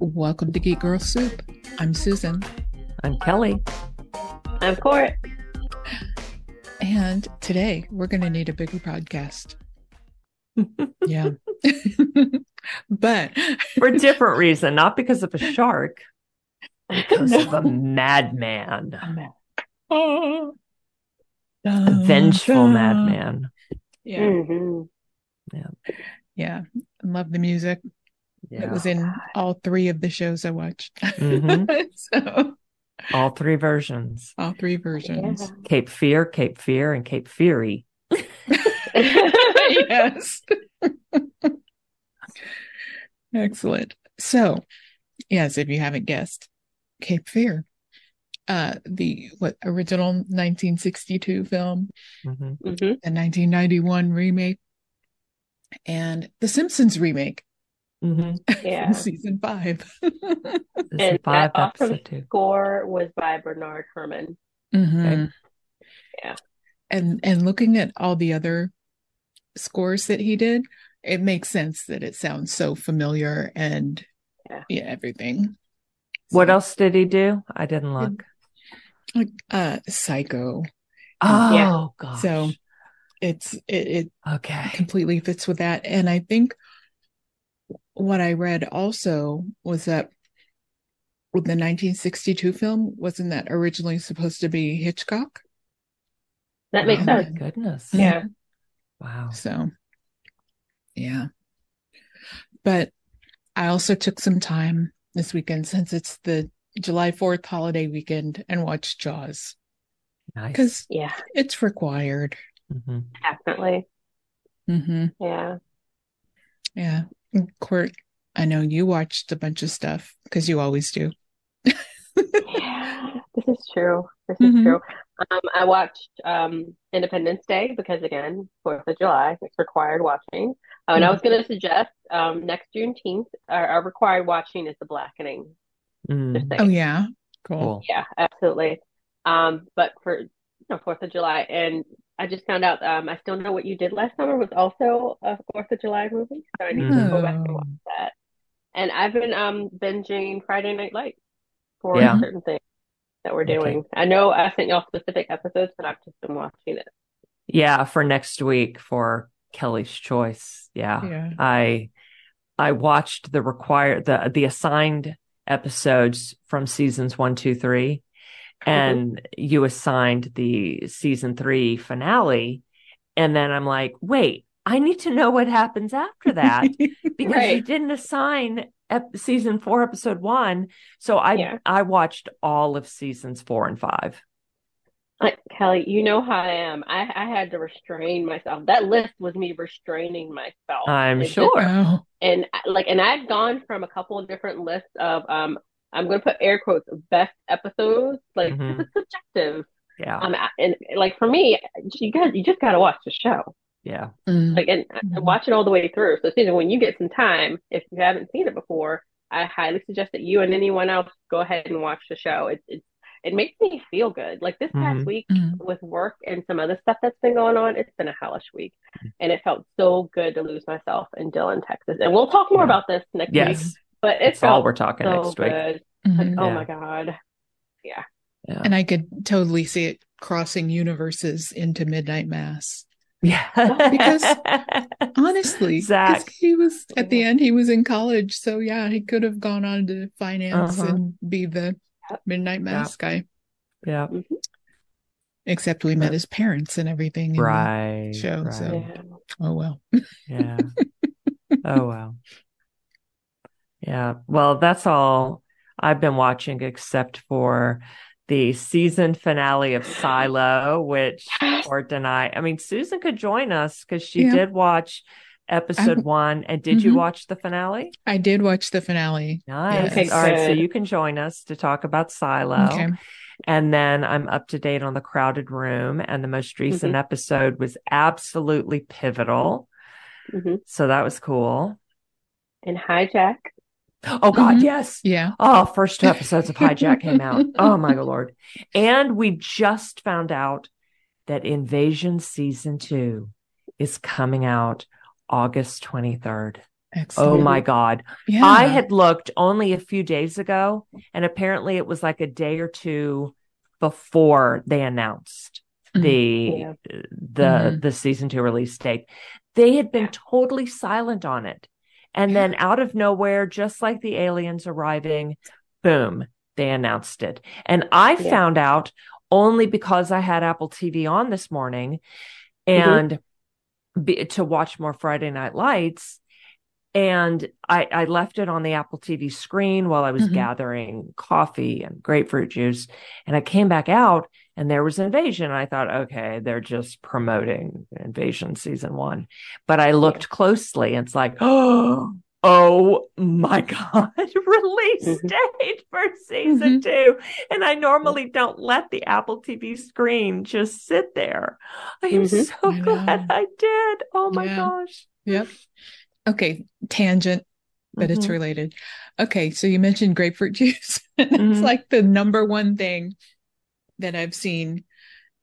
Welcome to Geek Girl Soup. I'm Susan. I'm Kelly. I'm Cort. And today we're going to need a bigger podcast. yeah. but for a different reason, not because of a shark, because no. of a madman. Oh. A vengeful madman. Yeah. Mm-hmm. Yeah. Yeah. I love the music. Yeah. It was in all three of the shows I watched. Mhm. so All three versions all three versions. Cape Fear, Cape Fear, and Cape Feare. yes. Excellent. So, yes, if you haven't guessed, Cape Fear, uh, the what original 1962 film, Mhm. hmm the 1991 remake, and the Simpsons remake Mhm. Yeah. season five. This is And five that awesome two. score was by Bernard Herrmann. Mhm. Yeah. And and looking at all the other scores that he did, it makes sense that it sounds so familiar and Yeah. everything. What So, else did he do? I didn't look. Like uh Psycho. Oh Yeah. gosh. So it's it, it okay. completely fits with that. And I think what I read also was that with the 1962 film, wasn't that originally supposed to be Hitchcock? That makes oh my sense. goodness. Yeah. Wow. So, yeah. But I also took some time this weekend since it's the July 4th holiday weekend and watched Jaws Nice. because Yeah, it's required. Mhm. definitely. hmm Yeah. Yeah. And Cort, I know you watched a bunch of stuff because you always do. Yeah. This is true. This Mhm. is true. Um, I watched um Independence Day because again, Fourth of July, it's required watching. Oh, and I was going to suggest um next Juneteenth, our, our required watching is The Blackening. Mm. Oh, yeah. Cool. Cool. Yeah, absolutely. Um, but for you know, Fourth of July, and I just found out um, I still know what you did last summer was also a Fourth of July movie, so I need to go back and watch Oh. that. And I've been um binging Friday Night Lights for Yeah. certain things that we're Okay. doing. I know I sent y'all specific episodes, but I've just been watching it. Yeah, for next week for Kelly's choice. Yeah. Yeah. I I watched the required the the assigned episodes from seasons one, two, three, and you assigned the season three finale. And then I'm like, wait, I need to know what happens after that because you didn't assign ep- season four, episode one. So I Yeah. I watched all of seasons four and five. Like Kelly, you know how I am. I I had to restrain myself. That list was me restraining myself. I'm It just- sure. Oh, and like and I've gone from a couple of different lists of um I'm going to put air quotes best episodes like Mhm. this is subjective Yeah. um and like for me you guys you just got to watch the show Yeah. mm. like and, Mm-hmm. and watch it all the way through so Susan when you get some time if you haven't seen it before I highly suggest that you and anyone else go ahead and watch the show it it, it makes me feel good like this past Mhm. week Mhm. with work and some other stuff that's been going on it's been a hellish week Mm-hmm. and it felt so good to lose myself in Dillon Texas and we'll talk more Yeah. about this next week Yes. But it That's all we're talking so next week. good. Like, oh Yeah. my God. Yeah. And I could totally see it crossing universes into Midnight Mass. Yeah. Because- Honestly, 'cause Zach. he was at the end, he was in college. So yeah, he could have gone on to finance Uh-huh. and be the Midnight Mass guy. yeah. Except we met his parents and everything. in the Right. show, right. so- Yeah. Oh well. Yeah. oh wow. Yeah. Well, that's all I've been watching except for the season finale of Silo, which or and I I mean, Susan could join us because she Yeah. did watch episode I- one. And did you Mhm. watch the finale? I did watch the finale. Nice. Okay, all right. So good. you can join us to talk about Silo. Okay. And then I'm up to date on the crowded room. And the most recent episode was absolutely pivotal. hmm So that was cool. And hijack. Oh God, Mhm. yes. Yeah. Oh, first two episodes of Hijack came out. Oh my lord. And we just found out that Invasion season two is coming out August 23rd. Excellent. Oh my God. Yeah. I had looked only a few days ago, and apparently it was like a day or two before they announced Mhm. the Yeah. the Mhm. the season two release date. They had been totally silent on it. And then out of nowhere, just like the aliens arriving, boom, they announced it. And I Yeah. found out only because I had Apple TV on this morning Mm-hmm. and be, to watch more Friday Night Lights. And I, I left it on the Apple TV screen while I was Mhm. gathering coffee and grapefruit juice. And I came back out and there was Invasion. I thought, okay, they're just promoting Invasion season one. But I looked closely and it's like, oh, oh my God, release Mhm. date for season two. And I normally don't let the Apple TV screen just sit there. I am so I glad. I did. Oh my Yeah. gosh. Yep. Okay, tangent, but it's related. Okay, so you mentioned grapefruit juice. It's Mhm. like the number one thing that I've seen.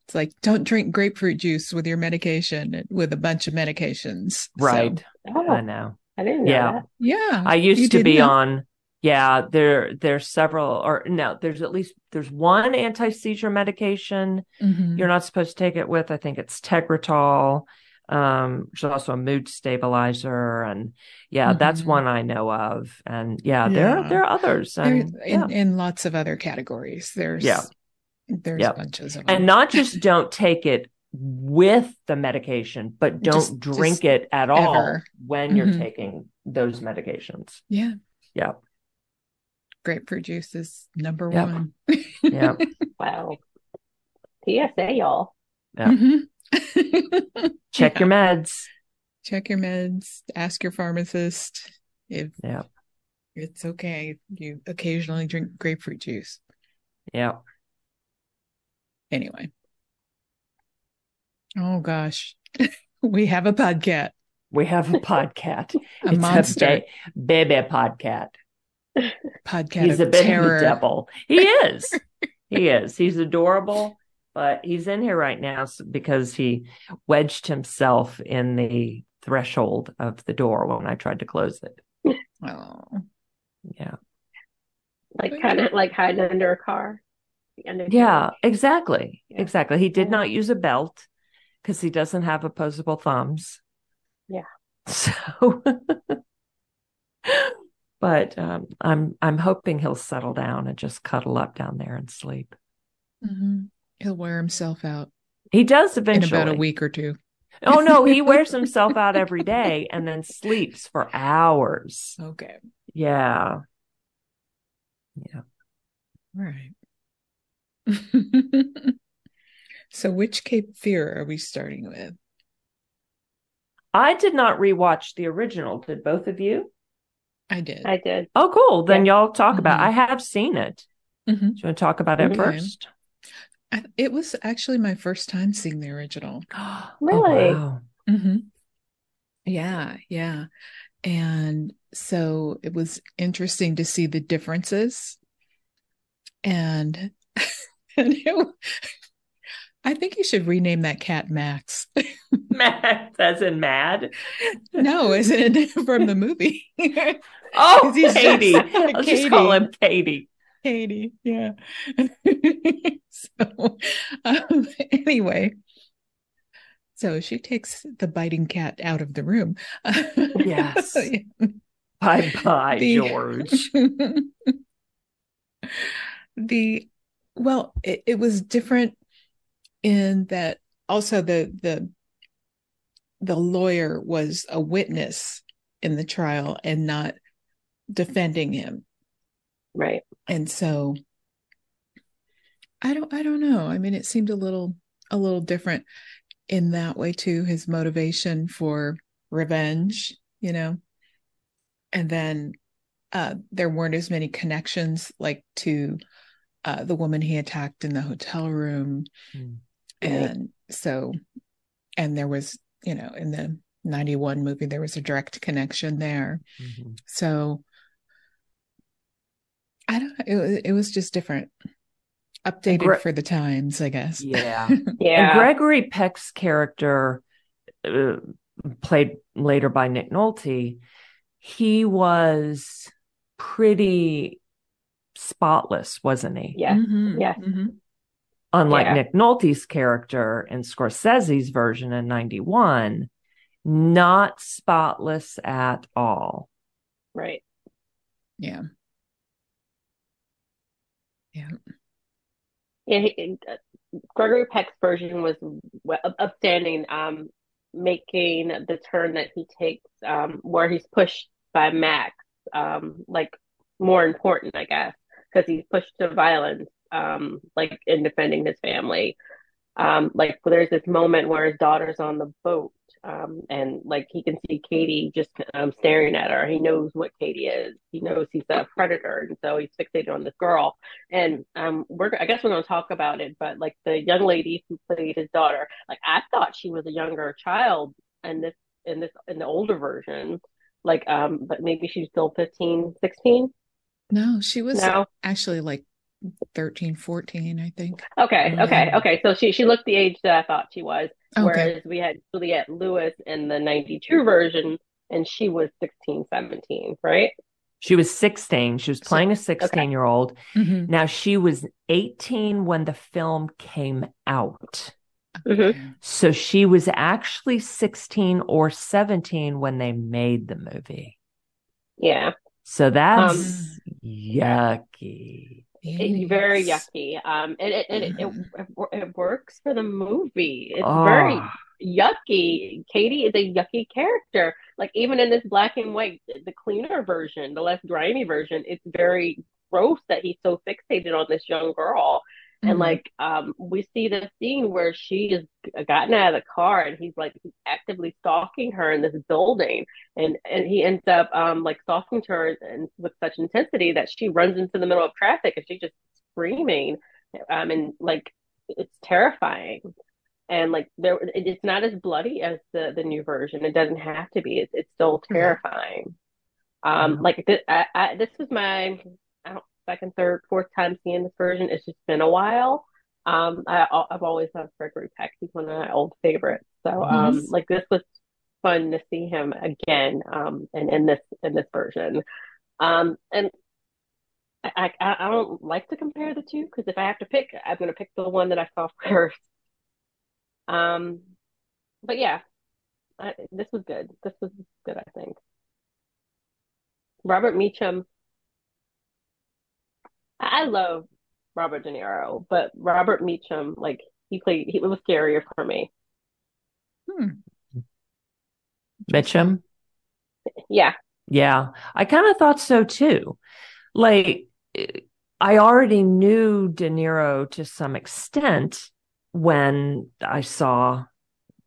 It's like don't drink grapefruit juice with your medication with a bunch of medications. So, Right. Oh, I know. I didn't know Yeah. that. yeah. I used to be know? on yeah, there there's several or no, there's at least there's one anti-seizure medication Mhm. you're not supposed to take it with. I think it's Tegretol, um, which is also a mood stabilizer. And yeah, that's Mhm. one I know of. And yeah, there Yeah. there are others. There, And yeah. in, in lots of other categories. There's Yeah. There's Yep. bunches of them. and not just don't take it with the medication, but don't Just- drink just it at all when you're Mhm. taking those medications. yeah, Yeah. grapefruit juice is number Yep. one. Yeah. Wow. PSA, y'all. Yeah. Mhm. Check your meds. check your meds, ask your pharmacist if Yeah. it's okay. You occasionally drink grapefruit juice. Yeah. Anyway. Oh gosh. we have a podcat, We have a podcat. a it's monster a ba- baby podcat. podcat He's of a bit terror. of the devil. He is. he is. He's adorable, but he's in here right now because he wedged himself in the threshold of the door when I tried to close it. Oh, Yeah. Like kind of like hiding under a car. The undercarriage. Yeah, exactly. Yeah. Exactly. He did Yeah. not use a belt because he doesn't have opposable thumbs. Yeah. So but um, I'm I'm hoping he'll settle down and just cuddle up down there and sleep. Mhm. he'll wear himself out He does in eventually. about a week or two. Oh no, he wears himself out every day and then sleeps for hours. Okay. Yeah. Yeah. All right. so, which Cape Fear are we starting with? I did not rewatch the original. Did both of you? I did. I did. Oh, cool. Then y'all talk about. Mhm. I have seen it. Mhm. Do you want to talk about it Okay. first? I, it was actually my first time seeing the original. Oh, Really? wow. Mm-hmm. Yeah, yeah. And so it was interesting to see the differences. And, and it, I think you should rename that cat Max. Mad, as in mad. no, is it from the movie? oh, he's just- Cady. I'll just call Cady. him Cady. Cady, yeah. so, um, anyway, so she takes the biting cat out of the room. Yes. Bye bye, The- George. the well, it, it was different in that also the the the lawyer was a witness in the trial and not defending him. Right. and so i don't i don't know i mean it seemed a little a little different in that way too his motivation for revenge you know and then uh there weren't as many connections like to uh the woman he attacked in the hotel room Hmm. And so and there was you know in the 91 movie there was a direct connection there Mhm. so I don't know. It, was- it was just different. Updated Gre- for the times, I guess. Yeah. Yeah. And Gregory Peck's character, uh, played later by Nick Nolte, he was pretty spotless, wasn't he? Yes. Mhm, Yes. mhm. Unlike Yeah. Nick Nolte's character in Scorsese's version in 91, not spotless at all. Right. Yeah. Yeah. Yeah, he, uh, Gregory Peck's version was upstanding, um, making the turn that he takes, um, where he's pushed by Max, um, like more important, I guess, because he's pushed to violence, um, like in defending his family. Um, like there's this moment where his daughter's on the boat, um, and like he can see Cady just um, staring at her. He knows what Cady is. He knows he's a predator, and so he's fixated on this girl. And um, we're I guess we're to talk about it, but like the young lady who played his daughter, like I thought she was a younger child in this in this in the older version, like um, but maybe she's still 15, 16 No, she was now. actually like 13, 14, I think. Okay, okay, Yeah. okay. So she she looked the age that I thought she was. Okay. Whereas we had Juliette Lewis in the 92 version, and she was 16, 17, right? She was 16. She was playing a 16 year old. Mhm. Now, she was 18 when the film came out. Mhm. So she was actually 16 or 17 when they made the movie. Yeah, So that's Um, yucky. it, very yucky. Um, and it, and it, it, it, it works for the movie. It's Oh, very yucky. Cady is a yucky character. Like even in this black and white, the cleaner version, the less grimy version, it's very gross that he's so fixated on this young girl. And Mhm. like, um, we see the scene where she has gotten out of the car and he's like he's actively stalking her in this building, and and he ends up um like stalking her and with such intensity that she runs into the middle of traffic and she's just screaming, um, and like it's terrifying. And like there, it's not as bloody as the the new version. It doesn't have to be. It's it's still terrifying. Um, like this, I, I, this was my second, third, fourth time seeing this version. It's just been a while. Um, I, I've always loved Gregory Peck. He's one of my old favorites. So, um, like this was fun to see him again. Um, and in this in this version. Um, and I I, I don't like to compare the two because if I have to pick, I'm going to pick the one that I saw first. Um, but yeah, I, this was good. This was good, I think. Robert Meacham. I I love Robert De Niro, but Robert Meacham, like he played, he it was scarier for me. Hmm. Mitchum. Yeah, Yeah, I kind of thought so too. Like, I already knew De Niro to some extent when I saw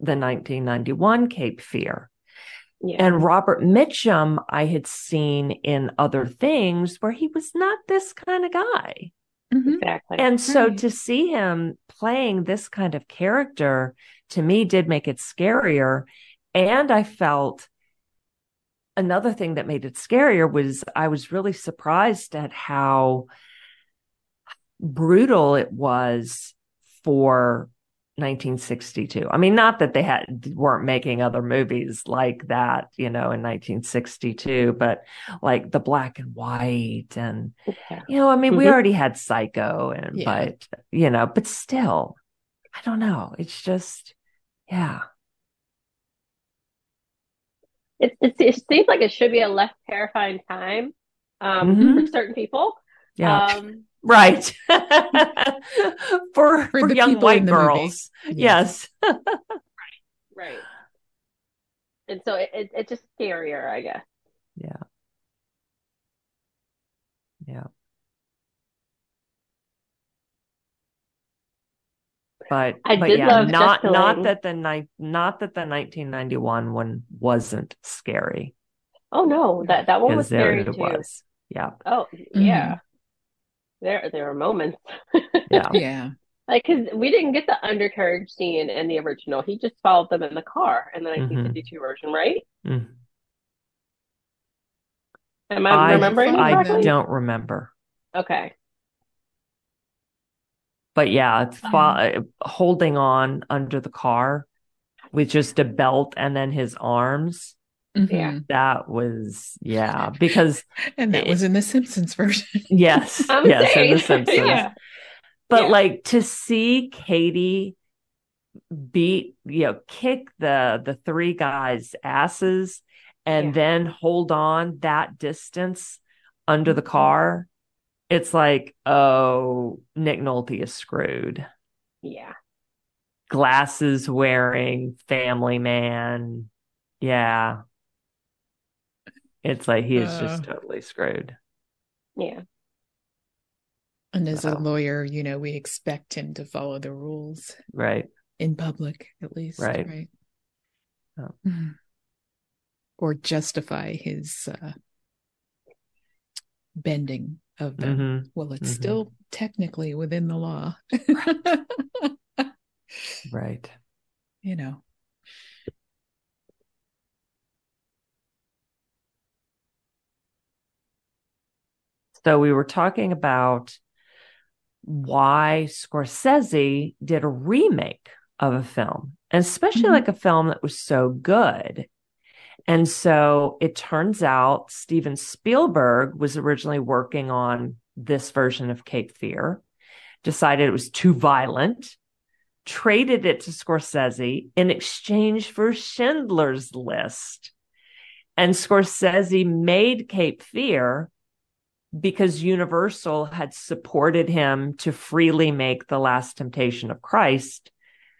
the 1991 Cape Fear. Yeah, And Robert Mitchum, I had seen in other things where he was not this kind of guy. Mhm. exactly. And so Right. to see him playing this kind of character to me did make it scarier. And I felt another thing that made it scarier was I was really surprised at how brutal it was for 1962. I mean, not that they had weren't making other movies like that, you know, in 1962, but like the black and white and Yeah. you know, I mean, we Mhm. already had Psycho and Yeah. but you know, but still, I don't know. It's just yeah. It, it, it seems like it should be a less terrifying time um, Mhm. for certain people. Yeah. Um, right. for For for the young people white in movie. girls. Yes. right. Right. And so it, it, it's just scarier, I guess. Yeah. Yeah. But I but did yeah, love not not that the ni- not that the 1991 one wasn't scary Oh no, that that one was because there scary it too. was. Yeah. Oh yeah, there there were moments Yeah. Yeah. like because we didn't get the undercarriage scene in the original. He just followed them in the car in the Mhm. 1952 version, right? Mm. Am I I remembering followed I correctly? don't remember. Okay. But yeah, it's Um, holding on under the car with just a belt and then his arms. Mhm. Yeah. That was yeah, because And that was in the Simpsons version. yes, I'm yes, in The. Simpsons. Yeah. But Yeah. like to see Cady beat, you know, kick the the three guys' asses and Yeah. then hold on that distance under the Mhm. car, it's like, oh, Nick Nolte is screwed. Yeah. Glasses wearing family man. Yeah. It's like he is just Uh. totally screwed. Yeah. And as a lawyer, you know, we expect him to follow the rules Right. in public, at least. Right. Right. Oh. Mhm. Or justify his uh, bending of them. hmm Well, it's Mhm. still technically within the law. Right. you know. So we were talking about why Scorsese did a remake of a film, and especially Mhm. like a film that was so good. And so it turns out Steven Spielberg was originally working on this version of Cape Fear, decided it was too violent, traded it to Scorsese in exchange for Schindler's List. And Scorsese made Cape Fear because Universal had supported him to freely make The Last Temptation of Christ.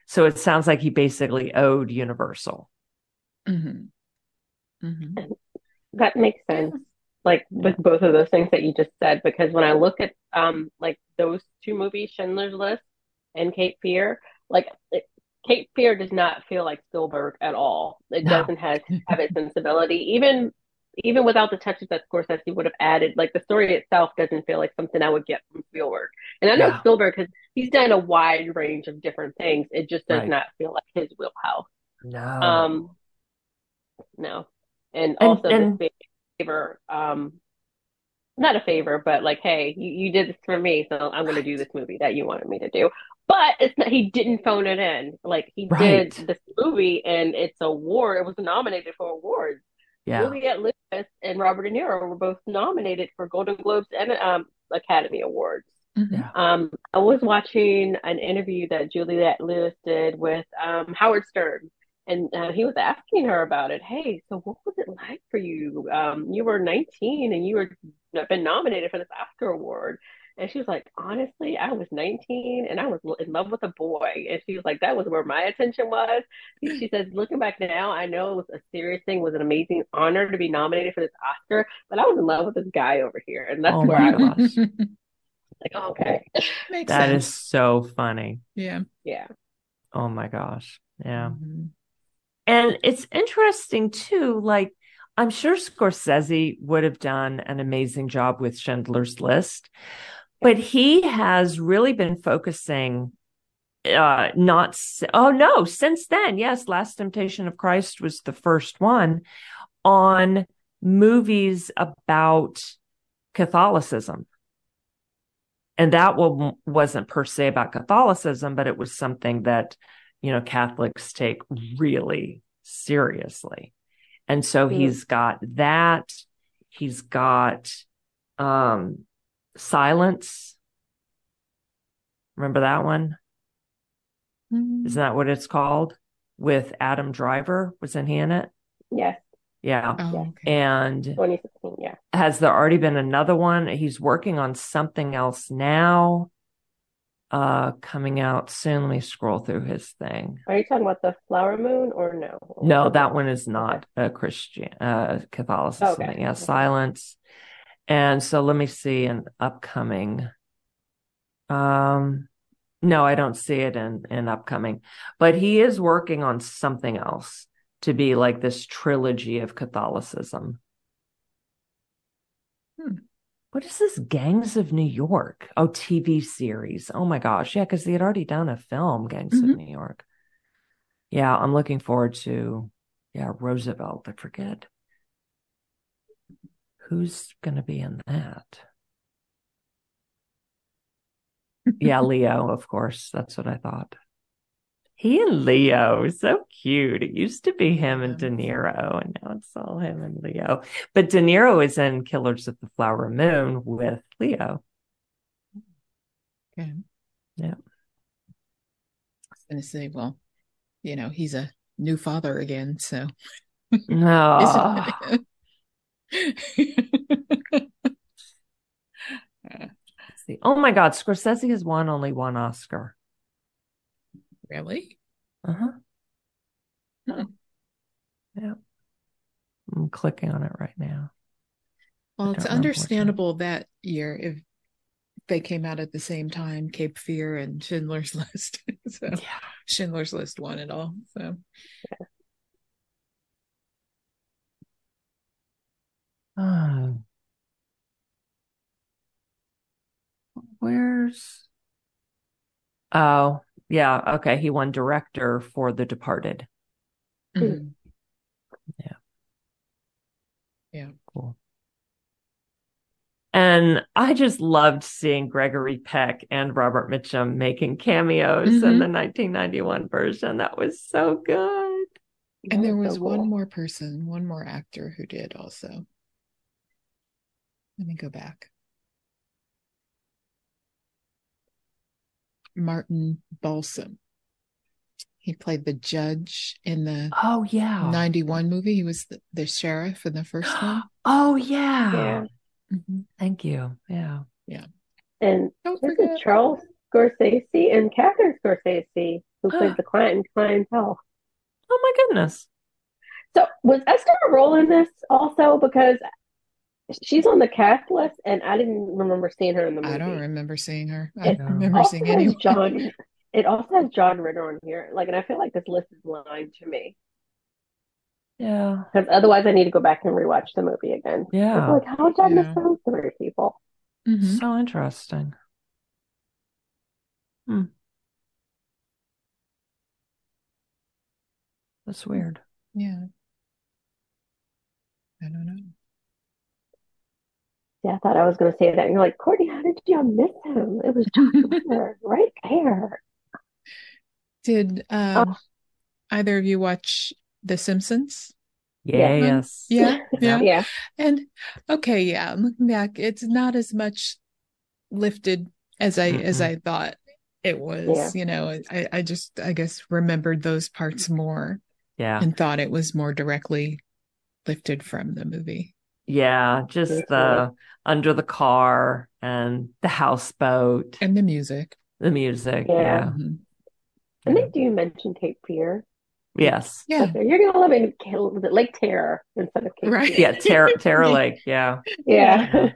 So it sounds like he basically owed Universal. hmm hmm That makes sense. Like with both of those things that you just said, because when I look at um like those two movies, Schindler's List and Cape Fear, like it, Cape Fear does not feel like Spielberg at all. It No. doesn't have have its sensibility, even even without the touches that Scorsese would have added. Like the story itself doesn't feel like something I would get from Spielberg. And I know Yeah. Spielberg because he's done a wide range of different things. It just does Right. not feel like his wheelhouse. No. Um, no. And And- also and- this favor, um, not a favor, but like, hey, you, you did this for me, so I'm going to do this movie that you wanted me to do. But it's not, he didn't phone it in. Like he Right. did this movie and it's a award. It was nominated for awards. Yeah. Juliette Lewis and Robert De Niro were both nominated for Golden Globes and um, Academy Awards. hmm Yeah. Um, I was watching an interview that Juliette Lewis did with um, Howard Stern, and uh, he was asking her about it. Hey, so what was it like for you? Um, you were 19 and you were been nominated for this Oscar award. And she was like, honestly, I was 19 and I was in love with a boy. And she was like, that was where my attention was. She says, looking back now, I know it was a serious thing, it was an amazing honor to be nominated for this Oscar, but I was in love with this guy over here. And that's Oh where I was like, oh, okay. Makes That sense. is so funny. yeah. Yeah. Oh my gosh. Yeah. Mhm. And it's interesting too, like I'm sure Scorsese would have done an amazing job with Schindler's List, but he has really been focusing uh not oh no, since then, yes, Last Temptation of Christ was the first one on movies about Catholicism. And that one wasn't per se about Catholicism, but it was something that, you know, Catholics take really seriously. And so Mm. he's got that. He's got um Silence. Remember that one? Mhm. Isn't that what it's called? With Adam Driver. Wasn't he in it? Yes. Yeah. Oh, okay. And 2016. Yeah. has there already been another one? He's working on something else now. Uh coming out soon. Let me scroll through his thing. Are you talking about the Flower Moon or no? No, that one is not a Christian uh Catholicism Okay. Yeah, Okay. silence. And so let me see an upcoming. Um no, I don't see it in in upcoming. But he is working on something else to be like this trilogy of Catholicism. Hmm. What is this Gangs of New York? Oh, TV series. Oh my gosh. Yeah, because he had already done a film, Gangs Mhm. of New York. Yeah, I'm looking forward to yeah, Roosevelt. I forget. Who's gonna be in that? Yeah, Leo, of course. That's what I thought. He and Leo, so cute. It used to be him and De Niro, and now it's all him and Leo. But De Niro is in Killers of the Flower Moon with Leo. Okay. Yeah. I was going to say, well, you know, he's a new father again, so. No. Oh my God, Scorsese has won only one Oscar. really? Uh huh. Hmm. Yeah. I'm clicking on it right now. Well, it's don't remember which one. understandable that year if they came out at the same time, Cape Fear and Schindler's List. so Yeah. Schindler's List won it all. So Oh. Where's Oh, yeah, okay. He won director for The Departed. mhm. Yeah. Yeah. Cool. And I just loved seeing Gregory Peck and Robert Mitchum making cameos in Mhm. the 1991 version. That was so good. and there was so one more person, one more actor who did also. Let me go back. Martin Balsam. He played the judge in the Oh, yeah. 91 movie. He was the, the sheriff in the first one. Oh, yeah. Yeah. Mhm. Thank you. Yeah. Yeah. And Don't this forget. is Charles Scorsese and Catherine Scorsese who played the client in Clientele. Oh, my goodness. So was Esther a role in this also? Because she's on the cast list, and I didn't remember seeing her in the movie. I don't remember seeing her. I It don't remember seeing has anyone. John. It also has John Ritter on here. Like, and I feel like this list is lying to me Yeah. because otherwise I need to go back and rewatch the movie again. It's Yeah. like, how did I miss Yeah. those three people? Mhm. So interesting. Hmm. That's weird. Yeah. I don't know. Yeah, I thought I was going to say that. And you're like, Courtney, how did you miss him? It was John right there. Did um, either of you watch The Simpsons? Yeah. Yes. Yeah, yeah. Yeah. And okay, yeah, looking back, it's not as much lifted as I as Mm-mm. I thought it was. Yeah. You know, I, I just I guess remembered those parts more Yeah. and thought it was more directly lifted from the movie. Yeah. Just Very the under the car and the houseboat, And the music. the music. Yeah. Yeah. Mhm. And they do mention Cape Fear. Yes. Yeah. You're going to live in was it Lake Terror instead of Cape Right. Fear. Yeah. Terror, Terror Lake. Yeah. Yeah.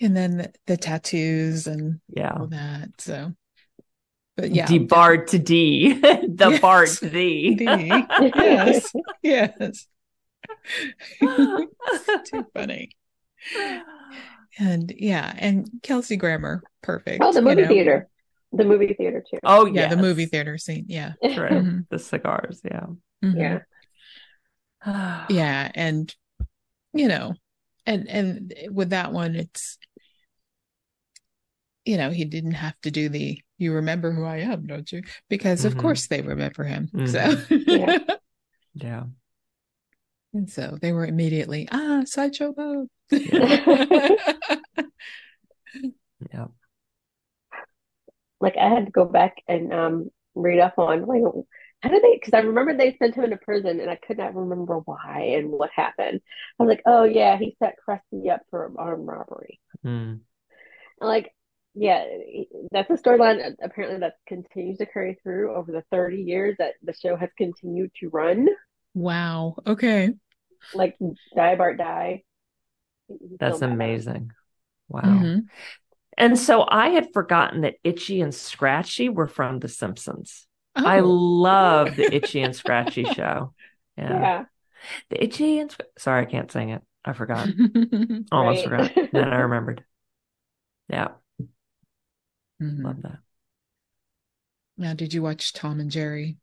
And then the, the tattoos and Yeah. all that. So but yeah. D Bart to D. the Yes. Bart to D. D. Yes. Yes. Too funny. And yeah, and Kelsey Grammer, perfect. Oh, the you movie know. theater. The movie theater too. Oh, Yeah, the movie theater scene. Yeah. True. Mhm. The cigars. Yeah. Mhm. Yeah. Yeah. And you know, and and with that one, it's you know, he didn't have to do the you remember who I am, don't you? Because of Mhm. course they remember him. So Yeah. Yeah. And so they were immediately, ah, sideshow Bob. Yeah. like I had to go back and um read up on like how did they because I remember they sent him into prison and I could not remember why and what happened. I was like, oh yeah, he set Krusty up for armed robbery. Mm. And like, yeah, that's a storyline apparently that continues to carry through over the 30 years that the show has continued to run. wow. Okay. Like Die Bart Die. That's amazing. Wow. Mhm. And so I had forgotten that Itchy and Scratchy were from The Simpsons. I Oh. love the Itchy and Scratchy show. Yeah. Yeah. The Itchy and sorry, I can't sing it. I forgot. Almost Right. forgot. Then I remembered. Yeah, Mhm. love that. Now, did you watch Tom and Jerry?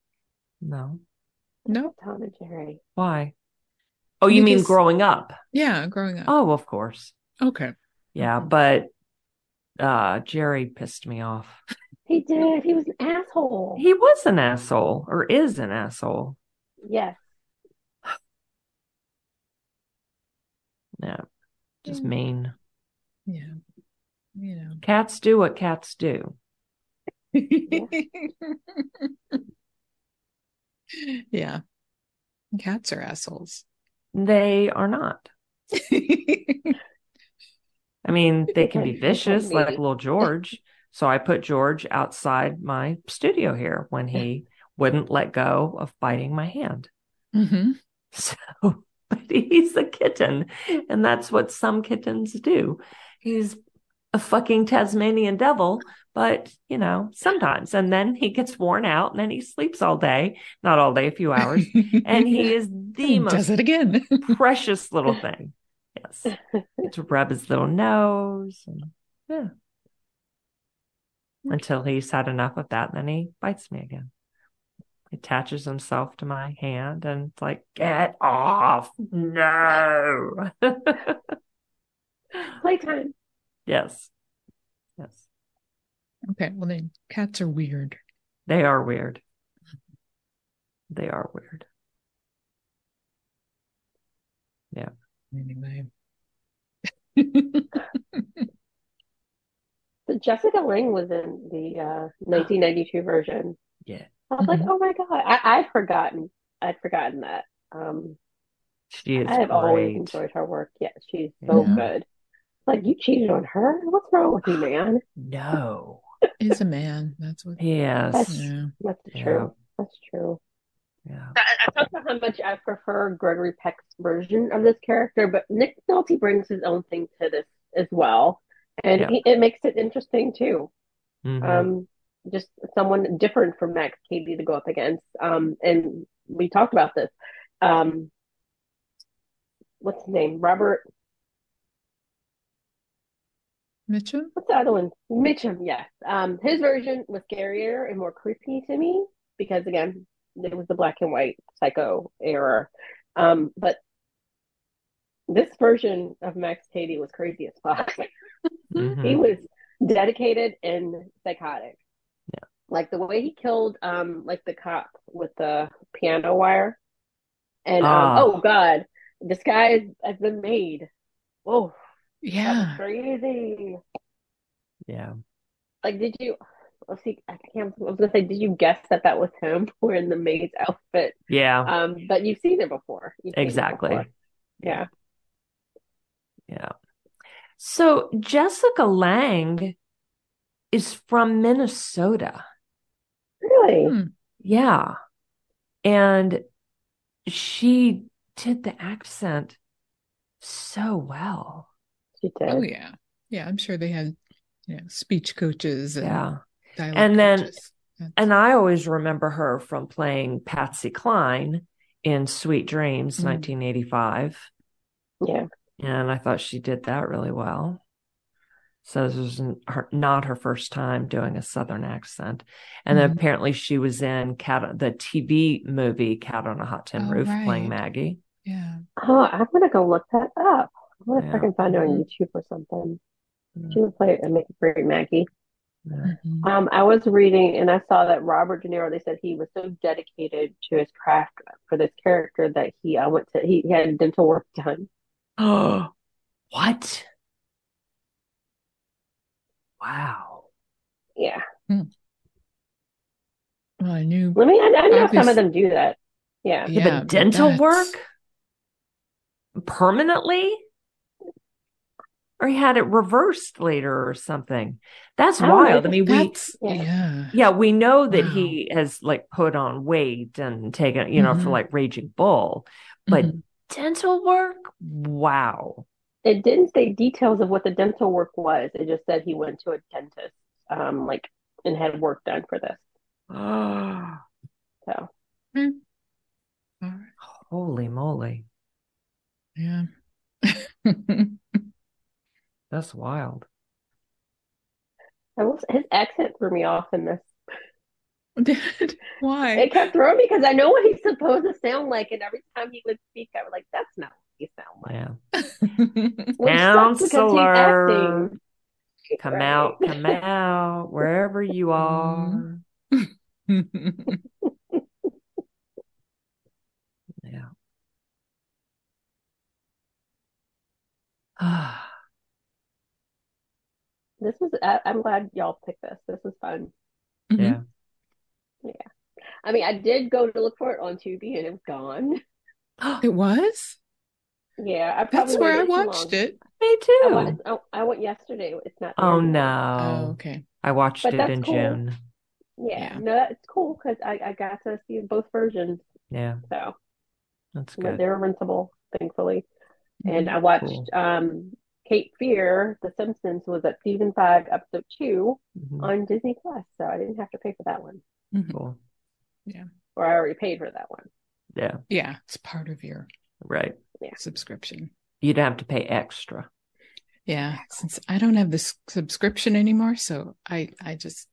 No. No. Tom and Jerry. Why? Oh, you mean growing up? Yeah, growing up. Oh, of course. Okay. Yeah, but uh Jerry pissed me off. He did. He was an asshole. He was an asshole or is an asshole. Yes. Yeah. Just Yeah. mean. Yeah. You know. Cats do what cats do. yeah. Cats are assholes. They are not. I mean, they can be vicious like little George. So I put George outside my studio here when he wouldn't let go of biting my hand. hmm So, but he's a kitten, and that's what some kittens do. He's a fucking Tasmanian devil, but you know, sometimes. And then he gets worn out and then he sleeps all day, not all day, a few hours. And he is the does most it again. precious little thing. Yes. to rub his little nose. And, yeah. Until he's had enough of that, then he bites me again. Attaches himself to my hand and it's like, get off. No. Playtime. Yes. Yes. okay, well then cats are weird. They are weird. They are weird. Yeah. Anyway. So Jessica Lange was in the uh, 1992 version. Yeah. I was like, Mhm. oh my God. I, I'd forgotten. I'd forgotten that. Um, She is I have always enjoyed her work. Yeah, she's so Yeah. good. Like, you cheated on her? What's wrong with you, man? No. He's a man. That's what Yes. yeah. That's Yeah. true. That's true. Yeah. I, I talked about how much I prefer Gregory Peck's version of this character, but Nick Nolte brings his own thing to this as well, and Yeah. he, it makes it interesting too. Mhm. Um, just someone different from Max Cady to go up against. Um, and we talked about this. Um, what's his name? Robert. Mitchum? What's the other one? Mitchum. Yes. Um, his version was scarier and more creepy to me because again, it was the black and white psycho era. Um, but this version of Max Cady was crazy as fuck. Mhm. He was dedicated and psychotic. Yeah. Like the way he killed um like the cop with the piano wire. And um, Ah. oh god, this guy has been made. Oh, that was Yeah. crazy. Yeah. Like, did you? Let's see. I can't. I was gonna say, did you guess that that was him wearing the maid's outfit? Yeah. Um, but you've seen it before. You've it Exactly. before. Yeah. Yeah. So Jessica Lange is from Minnesota. Really? Hmm. Yeah. And she did the accent so well. She did. Oh yeah. Yeah, I'm sure they had you know, speech coaches and Yeah. And then- coaches. And I always remember her from playing Patsy Cline in Sweet Dreams, Mm. 1985. Yeah. And I thought she did that really well. So this was her, not her first time doing a Southern accent. And then Mhm. apparently she was in Cat, the TV movie Cat on a Hot Tin Oh, Roof playing. Maggie. yeah. Oh, I'm gonna go look that up. I wonder if I Yeah. can find it on. YouTube or something. Yeah. She would play and make a great Maggie. Yeah. Mhm. Um, I was reading and I saw that Robert De Niro, they said he was so dedicated to his craft for this character that he uh, went to he, he had dental work done. Oh, what? Wow. Yeah. Well, I knew I mean, I, I know some of them do that. Yeah. Yeah, Yeah, but but dental that's- work permanently? Or he had it reversed later or something. That's I wild. I mean, we yeah. yeah. yeah, we know that Wow. he has like put on weight and taken, you know, for Mhm. like Raging Bull, but Mhm. dental work? Wow. It didn't say details of what the dental work was. It just said he went to a dentist, um, like and had work done for this. So Mm. All right. Holy moly. Yeah. That's wild. I was, his accent threw me off in this. Why? It kept throwing me because I know what he's supposed to sound like, and every time he would speak, I was like, "That's not what he sound like." Yeah. Which sucks because he's Counselor. come Right. out, come out, wherever you are. Yeah. Ah, This was. I, I'm glad y'all picked this. This was fun. yeah. Yeah. I mean, I did go to look for it on Tubi and it was gone. It was? Yeah, I That's where I watched long. it. Me I too. went, I, I went yesterday. It's not there Oh anymore. Oh, no. okay. I watched But it in cool. June. Yeah, Yeah. no, that's cool because I, I got to see both versions. Yeah, So that's good. they're rentable, thankfully. And Mhm. I watched Cool. um Cape Fear, The Simpsons was at season five, episode two Mhm. on Disney Plus, so I didn't have to pay for that one, Mhm. Cool. Yeah. Or I already paid for that one. Yeah, Yeah, it's part of your right. yeah. subscription. You'd have to pay extra. Yeah, since I don't have this subscription anymore, so I I just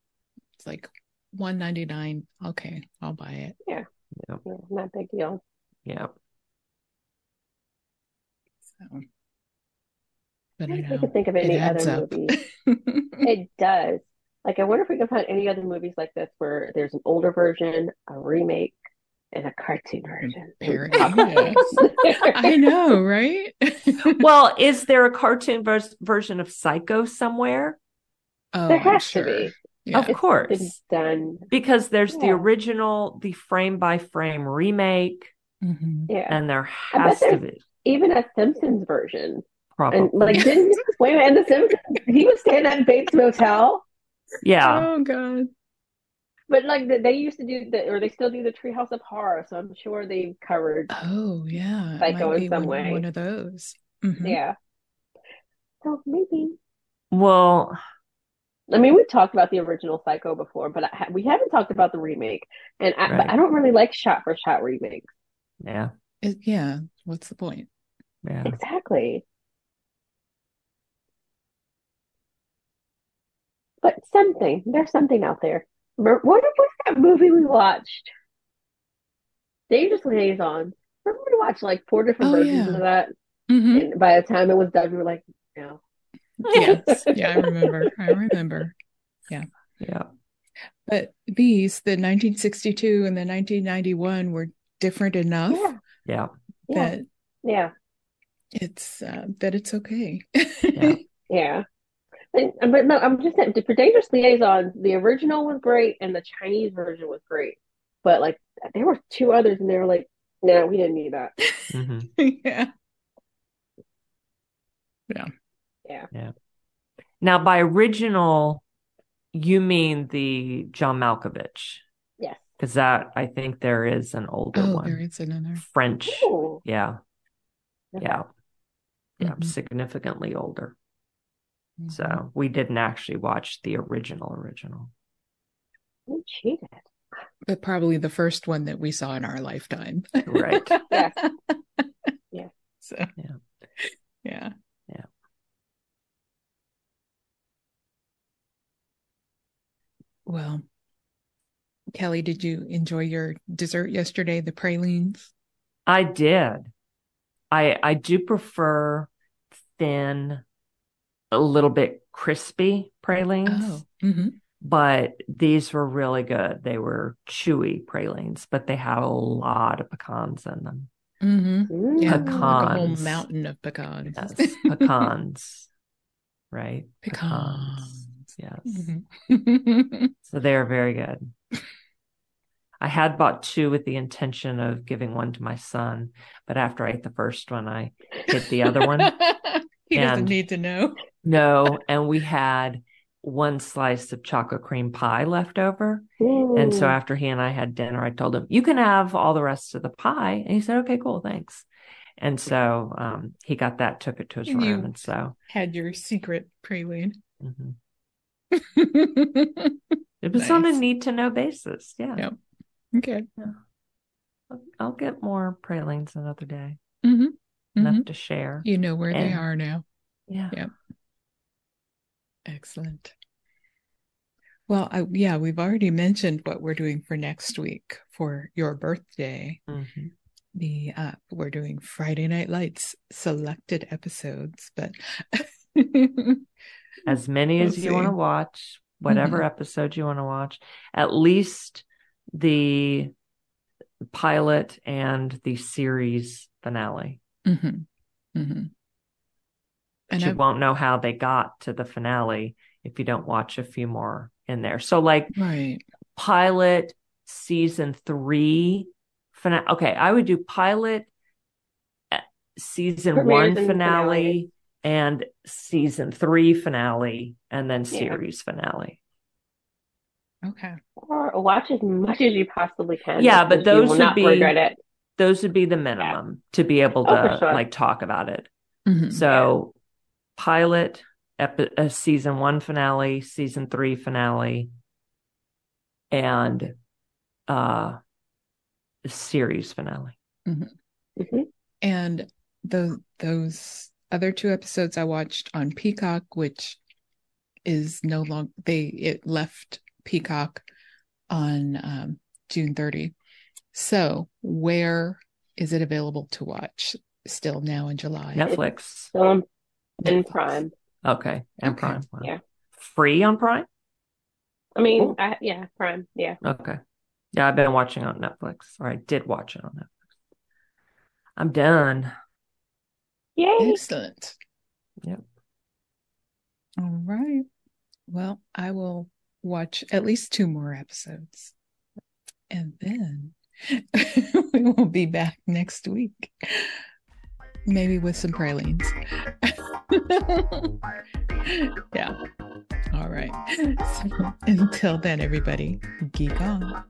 it's like one ninety nine. Okay, I'll buy it. Yeah, not a big deal. Yeah. So, but I I don't I know can think of any other up. movies. It does. Like, I wonder if we can find any other movies like this where there's an older version, a remake, and a cartoon version. I know, right? Well, is there a cartoon vers- version of Psycho somewhere? oh, There I'm has to be. Yeah. Of course. It's been done. Because there's the original, the frame by frame remake, Mhm. Yeah. and there has to be Even a Simpsons version. Probably. And like, didn't wait a minute, in the Simpsons, he was staying at Bates Motel, yeah. Oh God. but like they used to do the, or they still do the Treehouse of Horror, so I'm sure they've covered. Oh yeah. Psycho might in some one, way. one of those. Mhm. Yeah. So maybe. Well, I mean, we've talked about the original Psycho before, but I we haven't talked about the remake, and I, Right. but I don't really like shot for shot remakes. yeah. It- yeah. What's the point? Yeah. Exactly. But something, there's something out there. What was that movie we watched? Dangerous Liaisons. Remember we watched like four different Oh, versions yeah. of that, Mhm. and by the time it was done, we were like, no. Yes. Yeah, I remember. I remember. Yeah. Yeah. But these, the 1962 and the 1991, were different enough Yeah, Yeah. yeah, that yeah, it's uh, that it's okay. Yeah. yeah. And, but no, I'm just saying, for Dangerous Liaisons, the original was great, and the Chinese version was great. But like, there were two others, and they were like, no, we didn't need that. hmm yeah. Yeah. Yeah. Yeah. Now, by original, you mean the John Malkovich, Yes. because that I think there is an older Oh, one, there is another. French. Ooh. Yeah. Okay. Yeah. Yeah. Mhm. Significantly older. So mm-hmm. we didn't actually watch the original original. We cheated. but probably the first one that we saw in our lifetime. Right. Yes. Yeah. So Yeah. Yeah. Yeah. Well, Kelly, did you enjoy your dessert yesterday, the pralines? I did. I I do prefer thin, a little bit crispy pralines, Oh. hmm but these were really good. They were chewy pralines, but they had a lot of pecans in them. hmm Yeah, Mm. like a whole Pecans. mountain of pecans. Yes, pecans, right? Pecans. Yes. Mhm. So they are very good. I had bought two with the intention of giving one to my son, but after I ate the first one, I hit the other one. he doesn't need to know. No, and we had one slice of chocolate cream pie left over. And so after he and I had dinner, I told him, You can have all the rest of the pie. And he said, Okay, cool, thanks. And so um, he got that, took it to his And room. And so Had your secret praline. mhm. it was on a need to know basis. Yeah. Yep. okay. I'll, I'll get more pralines another day, hmm enough to share. You know where they are now. Yeah. Yeah. Excellent. Well, I, yeah, we've already mentioned what we're doing for next week for your birthday. Mhm. The uh, we're doing Friday Night Lights selected episodes, but as many We'll as you want to watch, whatever Mhm. episode you want to watch, at least the pilot and the series finale. Mhm. But And you I, won't know how they got to the finale if you don't watch a few more in there. So, like right. pilot season three finale. Okay, I would do pilot uh, season Premieres one and finale and season three finale, and then Yeah. series finale. Okay. Or watch as much as you possibly can. Yeah, but those would be- regret it. Those would be the minimum to be able Oh, to for sure. like talk about it. Mhm. So, pilot, epi- uh, season one finale, season three finale, and uh, series finale. Mhm. And those those other two episodes I watched on Peacock, which is no longer they it left Peacock on um, June 30. So where is it available to watch still now in July? Netflix. So I'm in Prime. Okay. And Okay. Prime. Wow. Yeah. Free on Prime? I mean, Cool. I, yeah, Prime. Yeah. Okay. Yeah, I've been watching on Netflix, or I did watch it on Netflix. I'm done. Yay. Excellent. Yep. All right. Well, I will watch at least two more episodes. And then we will be back next week maybe with some pralines. yeah. All right. So until then, everybody, geek on.